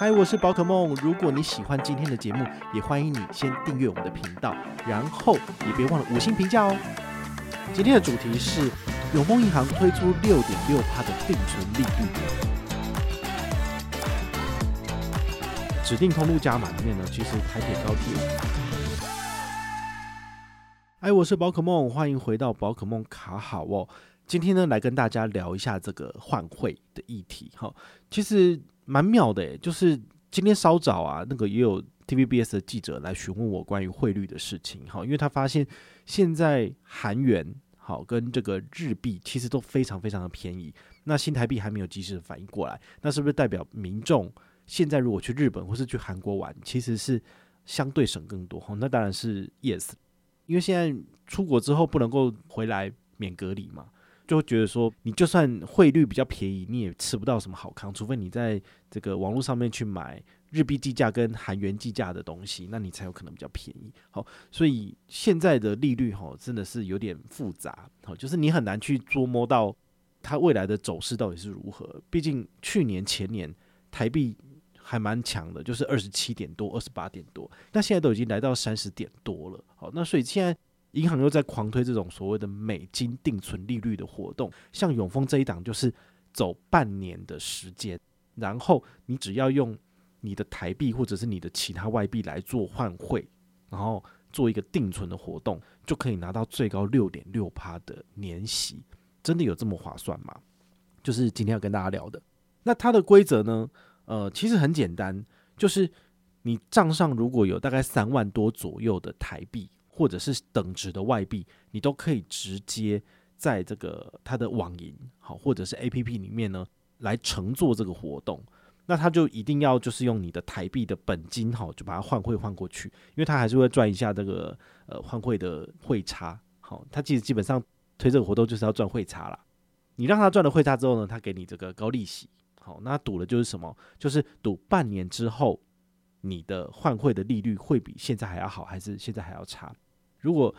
嗨，我是宝可梦。如果你喜欢今天的节目，也欢迎你先订阅我们的频道，然后也别忘了五星评价哦。今天的主题是永丰银行推出六点六趴的定存利率，指定通路加码里面呢，其实台铁高铁。嗨，我是宝可梦，欢迎回到宝可梦卡好哦。今天呢，来跟大家聊一下这个换汇的议题哈。其实。蛮妙的诶，就是今天稍早啊，那个也有 TVBS 的记者来询问我关于汇率的事情，哈，因为他发现现在韩元好跟这个日币其实都非常非常的便宜，那新台币还没有及时的反应过来，那是不是代表民众现在如果去日本或是去韩国玩，其实是相对省更多？哈，那当然是 yes，因为现在出国之后不能够回来免隔离嘛。就觉得说，你就算汇率比较便宜，你也吃不到什么好康，除非你在这个网络上面去买日币计价跟韩元计价的东西，那你才有可能比较便宜。好，所以现在的利率哈真的是有点复杂，好，就是你很难去捉摸到它未来的走势到底是如何。毕竟去年前年台币还蛮强的，就是二十七点多、二十八点多，那现在都已经来到三十点多了。好，那所以现在。银行又在狂推这种所谓的美金定存利率的活动，像永丰这一档就是走半年的时间，然后你只要用你的台币或者是你的其他外币来做换汇，然后做一个定存的活动，就可以拿到最高六点六趴的年息，真的有这么划算吗？就是今天要跟大家聊的。那它的规则呢？呃，其实很简单，就是你账上如果有大概三万多左右的台币。或者是等值的外币，你都可以直接在这个它的网银好，或者是 APP 里面呢来乘坐这个活动。那他就一定要就是用你的台币的本金好，就把它换汇换过去，因为他还是会赚一下这个呃换汇的汇差。好，他其实基本上推这个活动就是要赚汇差啦。你让他赚了汇差之后呢，他给你这个高利息。好，那赌的就是什么？就是赌半年之后你的换汇的利率会比现在还要好，还是现在还要差？如果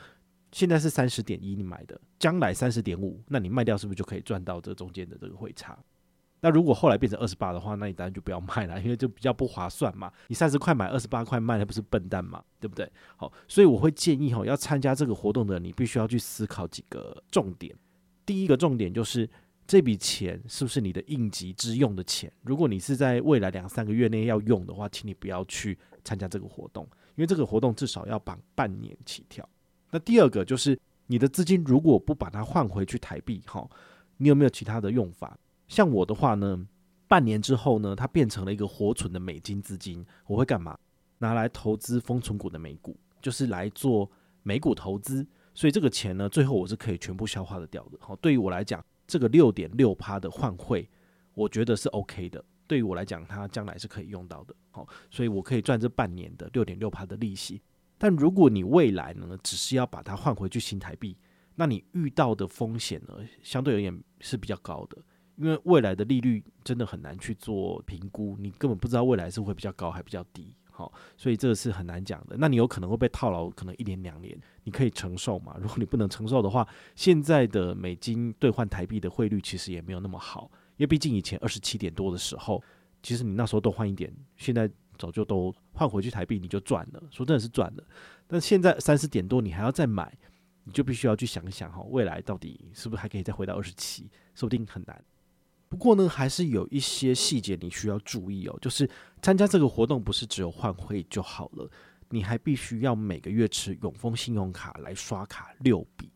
现在是三十点一，你买的，将来三十点五，那你卖掉是不是就可以赚到这中间的这个汇差？那如果后来变成二十八的话，那你当然就不要卖了，因为就比较不划算嘛。你三十块买二十八块卖，那不是笨蛋嘛？对不对？好，所以我会建议哈，要参加这个活动的，你必须要去思考几个重点。第一个重点就是这笔钱是不是你的应急之用的钱？如果你是在未来两三个月内要用的话，请你不要去参加这个活动。因为这个活动至少要绑半年起跳。那第二个就是你的资金如果不把它换回去台币，哈，你有没有其他的用法？像我的话呢，半年之后呢，它变成了一个活存的美金资金，我会干嘛？拿来投资封存股的美股，就是来做美股投资。所以这个钱呢，最后我是可以全部消化得掉的。好，对于我来讲，这个六点六趴的换汇，我觉得是 OK 的。对于我来讲，它将来是可以用到的，好，所以我可以赚这半年的六点六趴的利息。但如果你未来呢，只是要把它换回去新台币，那你遇到的风险呢，相对而言是比较高的，因为未来的利率真的很难去做评估，你根本不知道未来是会比较高还比较低，好，所以这个是很难讲的。那你有可能会被套牢，可能一年两年，你可以承受吗？如果你不能承受的话，现在的美金兑换台币的汇率其实也没有那么好。因为毕竟以前二十七点多的时候，其实你那时候多换一点，现在早就都换回去台币，你就赚了。说真的是赚了。但现在三十点多，你还要再买，你就必须要去想一想哈，未来到底是不是还可以再回到二十七？说不定很难。不过呢，还是有一些细节你需要注意哦，就是参加这个活动不是只有换汇就好了，你还必须要每个月持永丰信用卡来刷卡六笔。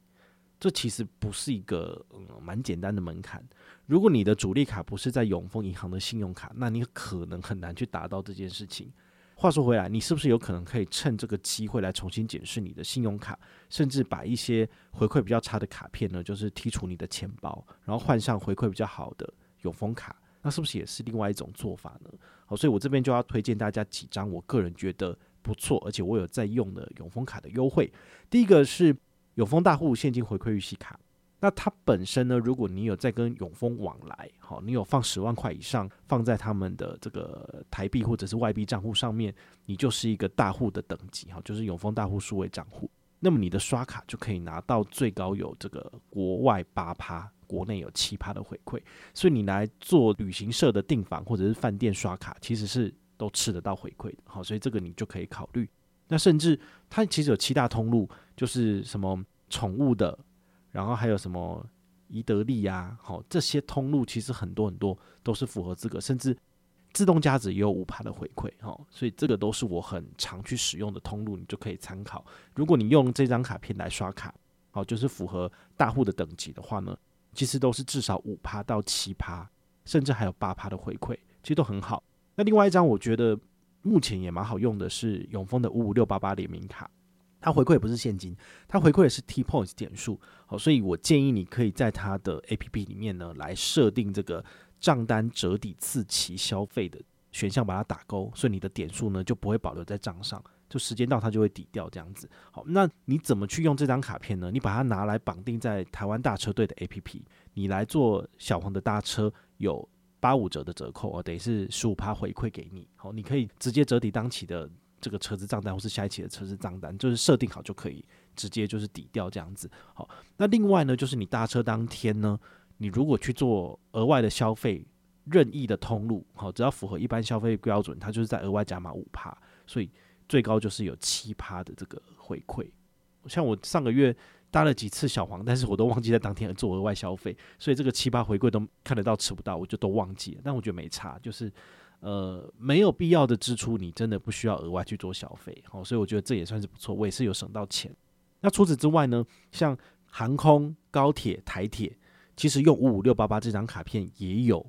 这其实不是一个嗯蛮简单的门槛。如果你的主力卡不是在永丰银行的信用卡，那你可能很难去达到这件事情。话说回来，你是不是有可能可以趁这个机会来重新检视你的信用卡，甚至把一些回馈比较差的卡片呢，就是剔除你的钱包，然后换上回馈比较好的永丰卡，那是不是也是另外一种做法呢？好，所以我这边就要推荐大家几张我个人觉得不错，而且我有在用的永丰卡的优惠。第一个是永丰大户现金回馈预习卡。那它本身呢，如果你有在跟永丰往来，好，你有放十万块以上放在他们的这个台币或者是外币账户上面，你就是一个大户的等级，哈，就是永丰大户数位账户。那么你的刷卡就可以拿到最高有这个国外八趴，国内有七趴的回馈。所以你来做旅行社的订房或者是饭店刷卡，其实是都吃得到回馈的，好，所以这个你就可以考虑。那甚至它其实有七大通路，就是什么宠物的。然后还有什么宜得利啊，好，这些通路其实很多很多都是符合资格，甚至自动加值也有五趴的回馈，哈，所以这个都是我很常去使用的通路，你就可以参考。如果你用这张卡片来刷卡，好，就是符合大户的等级的话呢，其实都是至少五趴到七趴，甚至还有八趴的回馈，其实都很好。那另外一张我觉得目前也蛮好用的是永丰的五五六八八联名卡。它回馈不是现金，它回馈的是 T Points 点数，好，所以我建议你可以在它的 APP 里面呢来设定这个账单折抵次期消费的选项，把它打勾，所以你的点数呢就不会保留在账上，就时间到它就会抵掉这样子。好，那你怎么去用这张卡片呢？你把它拿来绑定在台湾大车队的 APP，你来做小黄的搭车有八五折的折扣哦，等于是十五趴回馈给你。好，你可以直接折抵当期的。这个车子账单或是下一期的车子账单，就是设定好就可以直接就是抵掉这样子。好，那另外呢，就是你搭车当天呢，你如果去做额外的消费，任意的通路，好，只要符合一般消费标准，它就是在额外加码五趴，所以最高就是有七趴的这个回馈。像我上个月搭了几次小黄，但是我都忘记在当天做额外消费，所以这个七八回馈都看得到吃不到，我就都忘记了。但我觉得没差，就是。呃，没有必要的支出，你真的不需要额外去做消费，好，所以我觉得这也算是不错，我也是有省到钱。那除此之外呢，像航空、高铁、台铁，其实用五五六八八这张卡片也有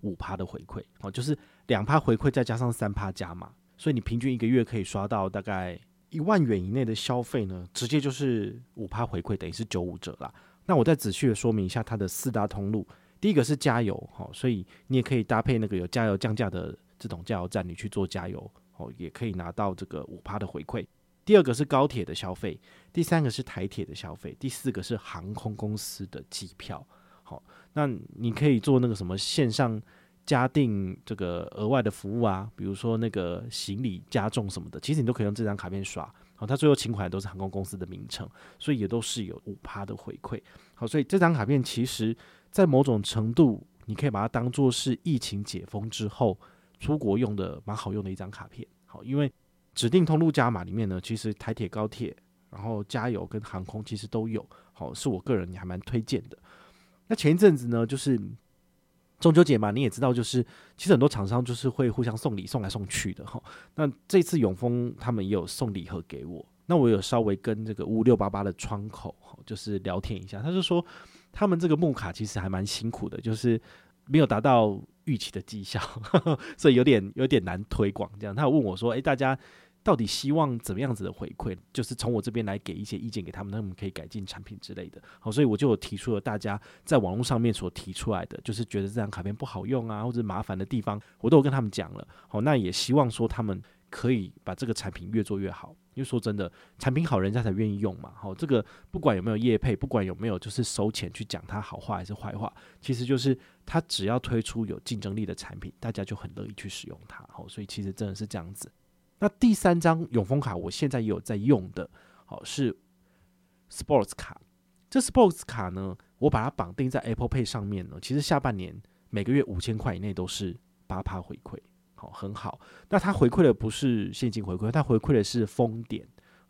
五趴的回馈，好，就是两趴回馈再加上三趴加码，所以你平均一个月可以刷到大概一万元以内的消费呢，直接就是五趴回馈，等于是九五折啦。那我再仔细的说明一下它的四大通路。第一个是加油，哈，所以你也可以搭配那个有加油降价的这种加油站，你去做加油，哦，也可以拿到这个五趴的回馈。第二个是高铁的消费，第三个是台铁的消费，第四个是航空公司的机票，好，那你可以做那个什么线上加订这个额外的服务啊，比如说那个行李加重什么的，其实你都可以用这张卡片刷，好，它最后请款都是航空公司的名称，所以也都是有五趴的回馈，好，所以这张卡片其实。在某种程度，你可以把它当做是疫情解封之后出国用的蛮好用的一张卡片。好，因为指定通路加码里面呢，其实台铁、高铁，然后加油跟航空其实都有。好，是我个人也还蛮推荐的。那前一阵子呢，就是中秋节嘛，你也知道，就是其实很多厂商就是会互相送礼送来送去的哈。那这次永丰他们也有送礼盒给我，那我有稍微跟这个五六八八的窗口就是聊天一下，他就说。他们这个木卡其实还蛮辛苦的，就是没有达到预期的绩效，所以有点有点难推广。这样，他有问我说：“诶，大家到底希望怎么样子的回馈？就是从我这边来给一些意见给他们，他们可以改进产品之类的。”好，所以我就有提出了大家在网络上面所提出来的，就是觉得这张卡片不好用啊，或者麻烦的地方，我都有跟他们讲了。好，那也希望说他们可以把这个产品越做越好。因为说真的，产品好，人家才愿意用嘛。好，这个不管有没有业配，不管有没有就是收钱去讲它好话还是坏话，其实就是它只要推出有竞争力的产品，大家就很乐意去使用它。好，所以其实真的是这样子。那第三张永丰卡，我现在也有在用的，好是 Sports 卡。这 Sports 卡呢，我把它绑定在 Apple Pay 上面呢，其实下半年每个月五千块以内都是八趴回馈。好，很好。那它回馈的不是现金回馈，它回馈的是封点。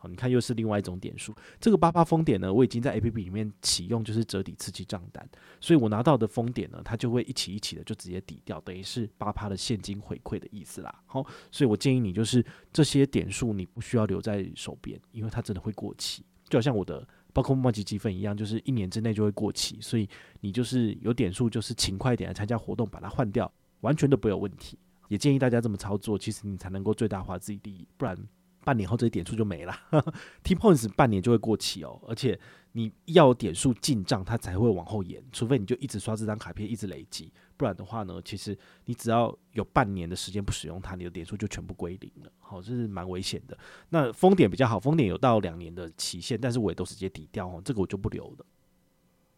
你看又是另外一种点数。这个八八封点呢，我已经在 APP 里面启用，就是折抵次期账单，所以我拿到的封点呢，它就会一起一起的就直接抵掉，等于是八八的现金回馈的意思啦。好，所以我建议你就是这些点数你不需要留在手边，因为它真的会过期，就好像我的包括梦积积分一样，就是一年之内就会过期，所以你就是有点数，就是勤快点来参加活动，把它换掉，完全都不有问题。也建议大家这么操作，其实你才能够最大化自己利益，不然半年后这些点数就没了。T Points 半年就会过期哦，而且你要点数进账，它才会往后延，除非你就一直刷这张卡片，一直累积，不然的话呢，其实你只要有半年的时间不使用它，你的点数就全部归零了。好，这是蛮危险的。那丰点比较好，丰点有到两年的期限，但是我也都直接抵掉哦，这个我就不留了。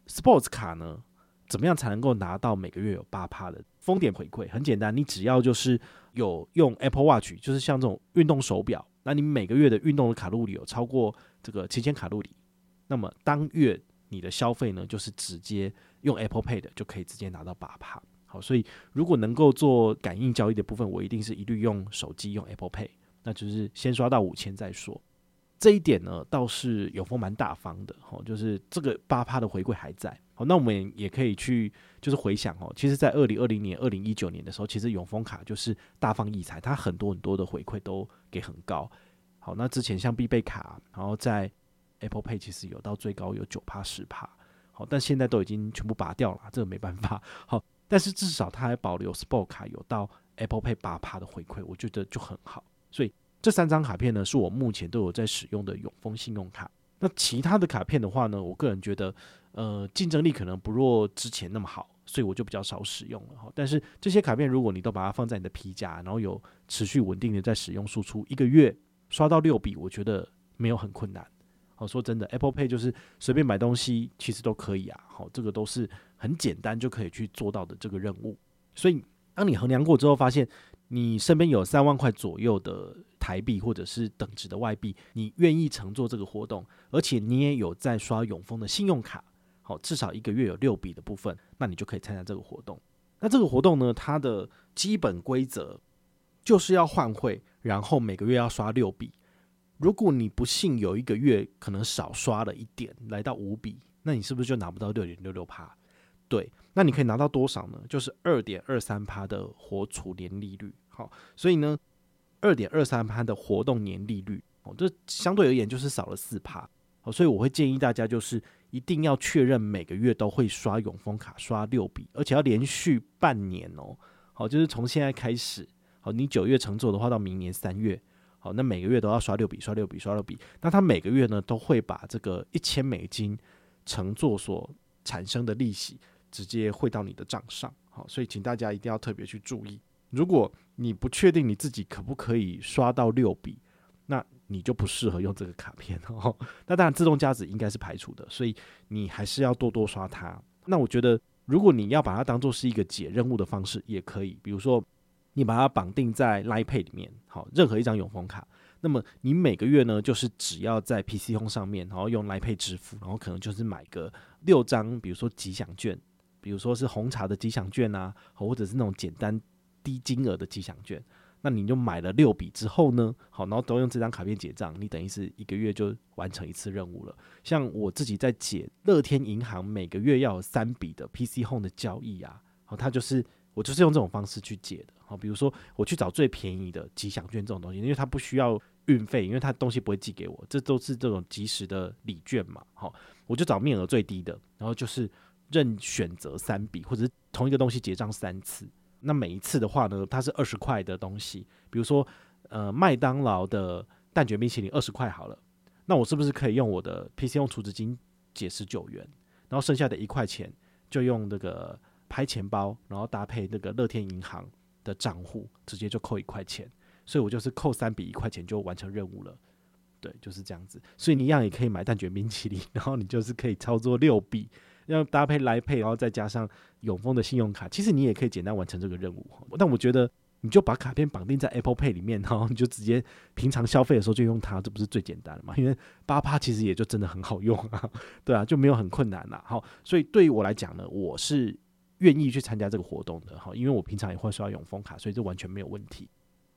Sports 卡呢，怎么样才能够拿到每个月有八趴的丰点回馈？很简单，你只要就是有用 Apple Watch，就是像这种运动手表，那你每个月的运动的卡路里有超过这个七千卡路里，那么当月你的消费呢，就是直接用 Apple Pay 的就可以直接拿到八趴。好，所以如果能够做感应交易的部分，我一定是一律用手机用 Apple Pay，那就是先刷到五千再说。这一点呢，倒是永丰蛮大方的，吼，就是这个八趴的回馈还在。好，那我们也可以去就是回想哦，其实，在二零二零年、二零一九年的时候，其实永丰卡就是大放异彩，它很多很多的回馈都给很高。好，那之前像必备卡，然后在 Apple Pay 其实有到最高有九趴十趴，好，但现在都已经全部拔掉了，这个没办法。好，但是至少它还保留 Sport 卡有到 Apple Pay 八趴的回馈，我觉得就很好，所以。这三张卡片呢，是我目前都有在使用的永丰信用卡。那其他的卡片的话呢，我个人觉得，呃，竞争力可能不若之前那么好，所以我就比较少使用了哈。但是这些卡片，如果你都把它放在你的皮夹，然后有持续稳定的在使用输出，一个月刷到六笔，我觉得没有很困难。好，说真的，Apple Pay 就是随便买东西其实都可以啊。好，这个都是很简单就可以去做到的这个任务。所以当你衡量过之后，发现你身边有三万块左右的。台币或者是等值的外币，你愿意乘坐这个活动，而且你也有在刷永丰的信用卡，好，至少一个月有六笔的部分，那你就可以参加这个活动。那这个活动呢，它的基本规则就是要换汇，然后每个月要刷六笔。如果你不幸有一个月可能少刷了一点，来到五笔，那你是不是就拿不到六点六六趴？对，那你可以拿到多少呢？就是二点二三趴的活储年利率。好，所以呢。二点二三趴的活动年利率哦，这相对而言就是少了四趴哦，所以我会建议大家就是一定要确认每个月都会刷永丰卡刷六笔，而且要连续半年哦，好，就是从现在开始，好，你九月乘坐的话，到明年三月，好，那每个月都要刷六笔，刷六笔，刷六笔，那他每个月呢都会把这个一千美金乘坐所产生的利息直接汇到你的账上，好，所以请大家一定要特别去注意。如果你不确定你自己可不可以刷到六笔，那你就不适合用这个卡片哦。那当然，自动加值应该是排除的，所以你还是要多多刷它。那我觉得，如果你要把它当做是一个解任务的方式，也可以。比如说，你把它绑定在 Line Pay 里面，好，任何一张永丰卡，那么你每个月呢，就是只要在 PC 轰上面，然后用 Line Pay 支付，然后可能就是买个六张，比如说吉祥券，比如说是红茶的吉祥券啊，或者是那种简单。低金额的吉祥券，那你就买了六笔之后呢，好，然后都用这张卡片结账，你等于是一个月就完成一次任务了。像我自己在解乐天银行每个月要有三笔的 PC Home 的交易啊，好，它就是我就是用这种方式去解的。好，比如说我去找最便宜的吉祥券这种东西，因为它不需要运费，因为它东西不会寄给我，这都是这种即时的礼券嘛。好，我就找面额最低的，然后就是任选择三笔或者是同一个东西结账三次。那每一次的话呢，它是二十块的东西，比如说，呃，麦当劳的蛋卷冰淇淋二十块好了，那我是不是可以用我的 PC 用储值金解十九元，然后剩下的一块钱就用那个拍钱包，然后搭配那个乐天银行的账户，直接就扣一块钱，所以我就是扣三笔一块钱就完成任务了，对，就是这样子，所以你一样也可以买蛋卷冰淇淋，然后你就是可以操作六笔。要搭配来配，然后再加上永丰的信用卡，其实你也可以简单完成这个任务。但我觉得，你就把卡片绑定在 Apple Pay 里面，然后你就直接平常消费的时候就用它，这不是最简单的嘛？因为八八其实也就真的很好用啊，对啊，就没有很困难了。好，所以对于我来讲呢，我是愿意去参加这个活动的。好，因为我平常也会刷永丰卡，所以这完全没有问题。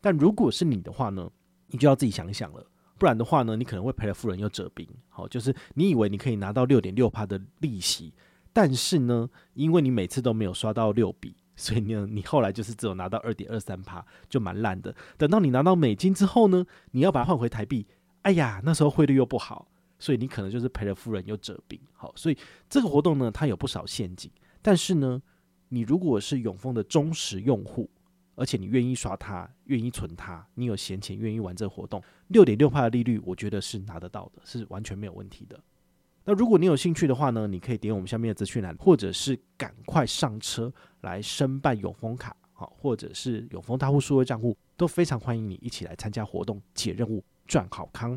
但如果是你的话呢，你就要自己想一想了。不然的话呢，你可能会赔了夫人又折兵。好，就是你以为你可以拿到六点六趴的利息，但是呢，因为你每次都没有刷到六笔，所以呢，你后来就是只有拿到二点二三趴，就蛮烂的。等到你拿到美金之后呢，你要把它换回台币，哎呀，那时候汇率又不好，所以你可能就是赔了夫人又折兵。好，所以这个活动呢，它有不少陷阱。但是呢，你如果是永丰的忠实用户，而且你愿意刷它，愿意存它，你有闲钱愿意玩这个活动，六点六帕的利率，我觉得是拿得到的，是完全没有问题的。那如果你有兴趣的话呢，你可以点我们下面的资讯栏，或者是赶快上车来申办永丰卡，好，或者是永丰大户数位账户，都非常欢迎你一起来参加活动、解任务、赚好康。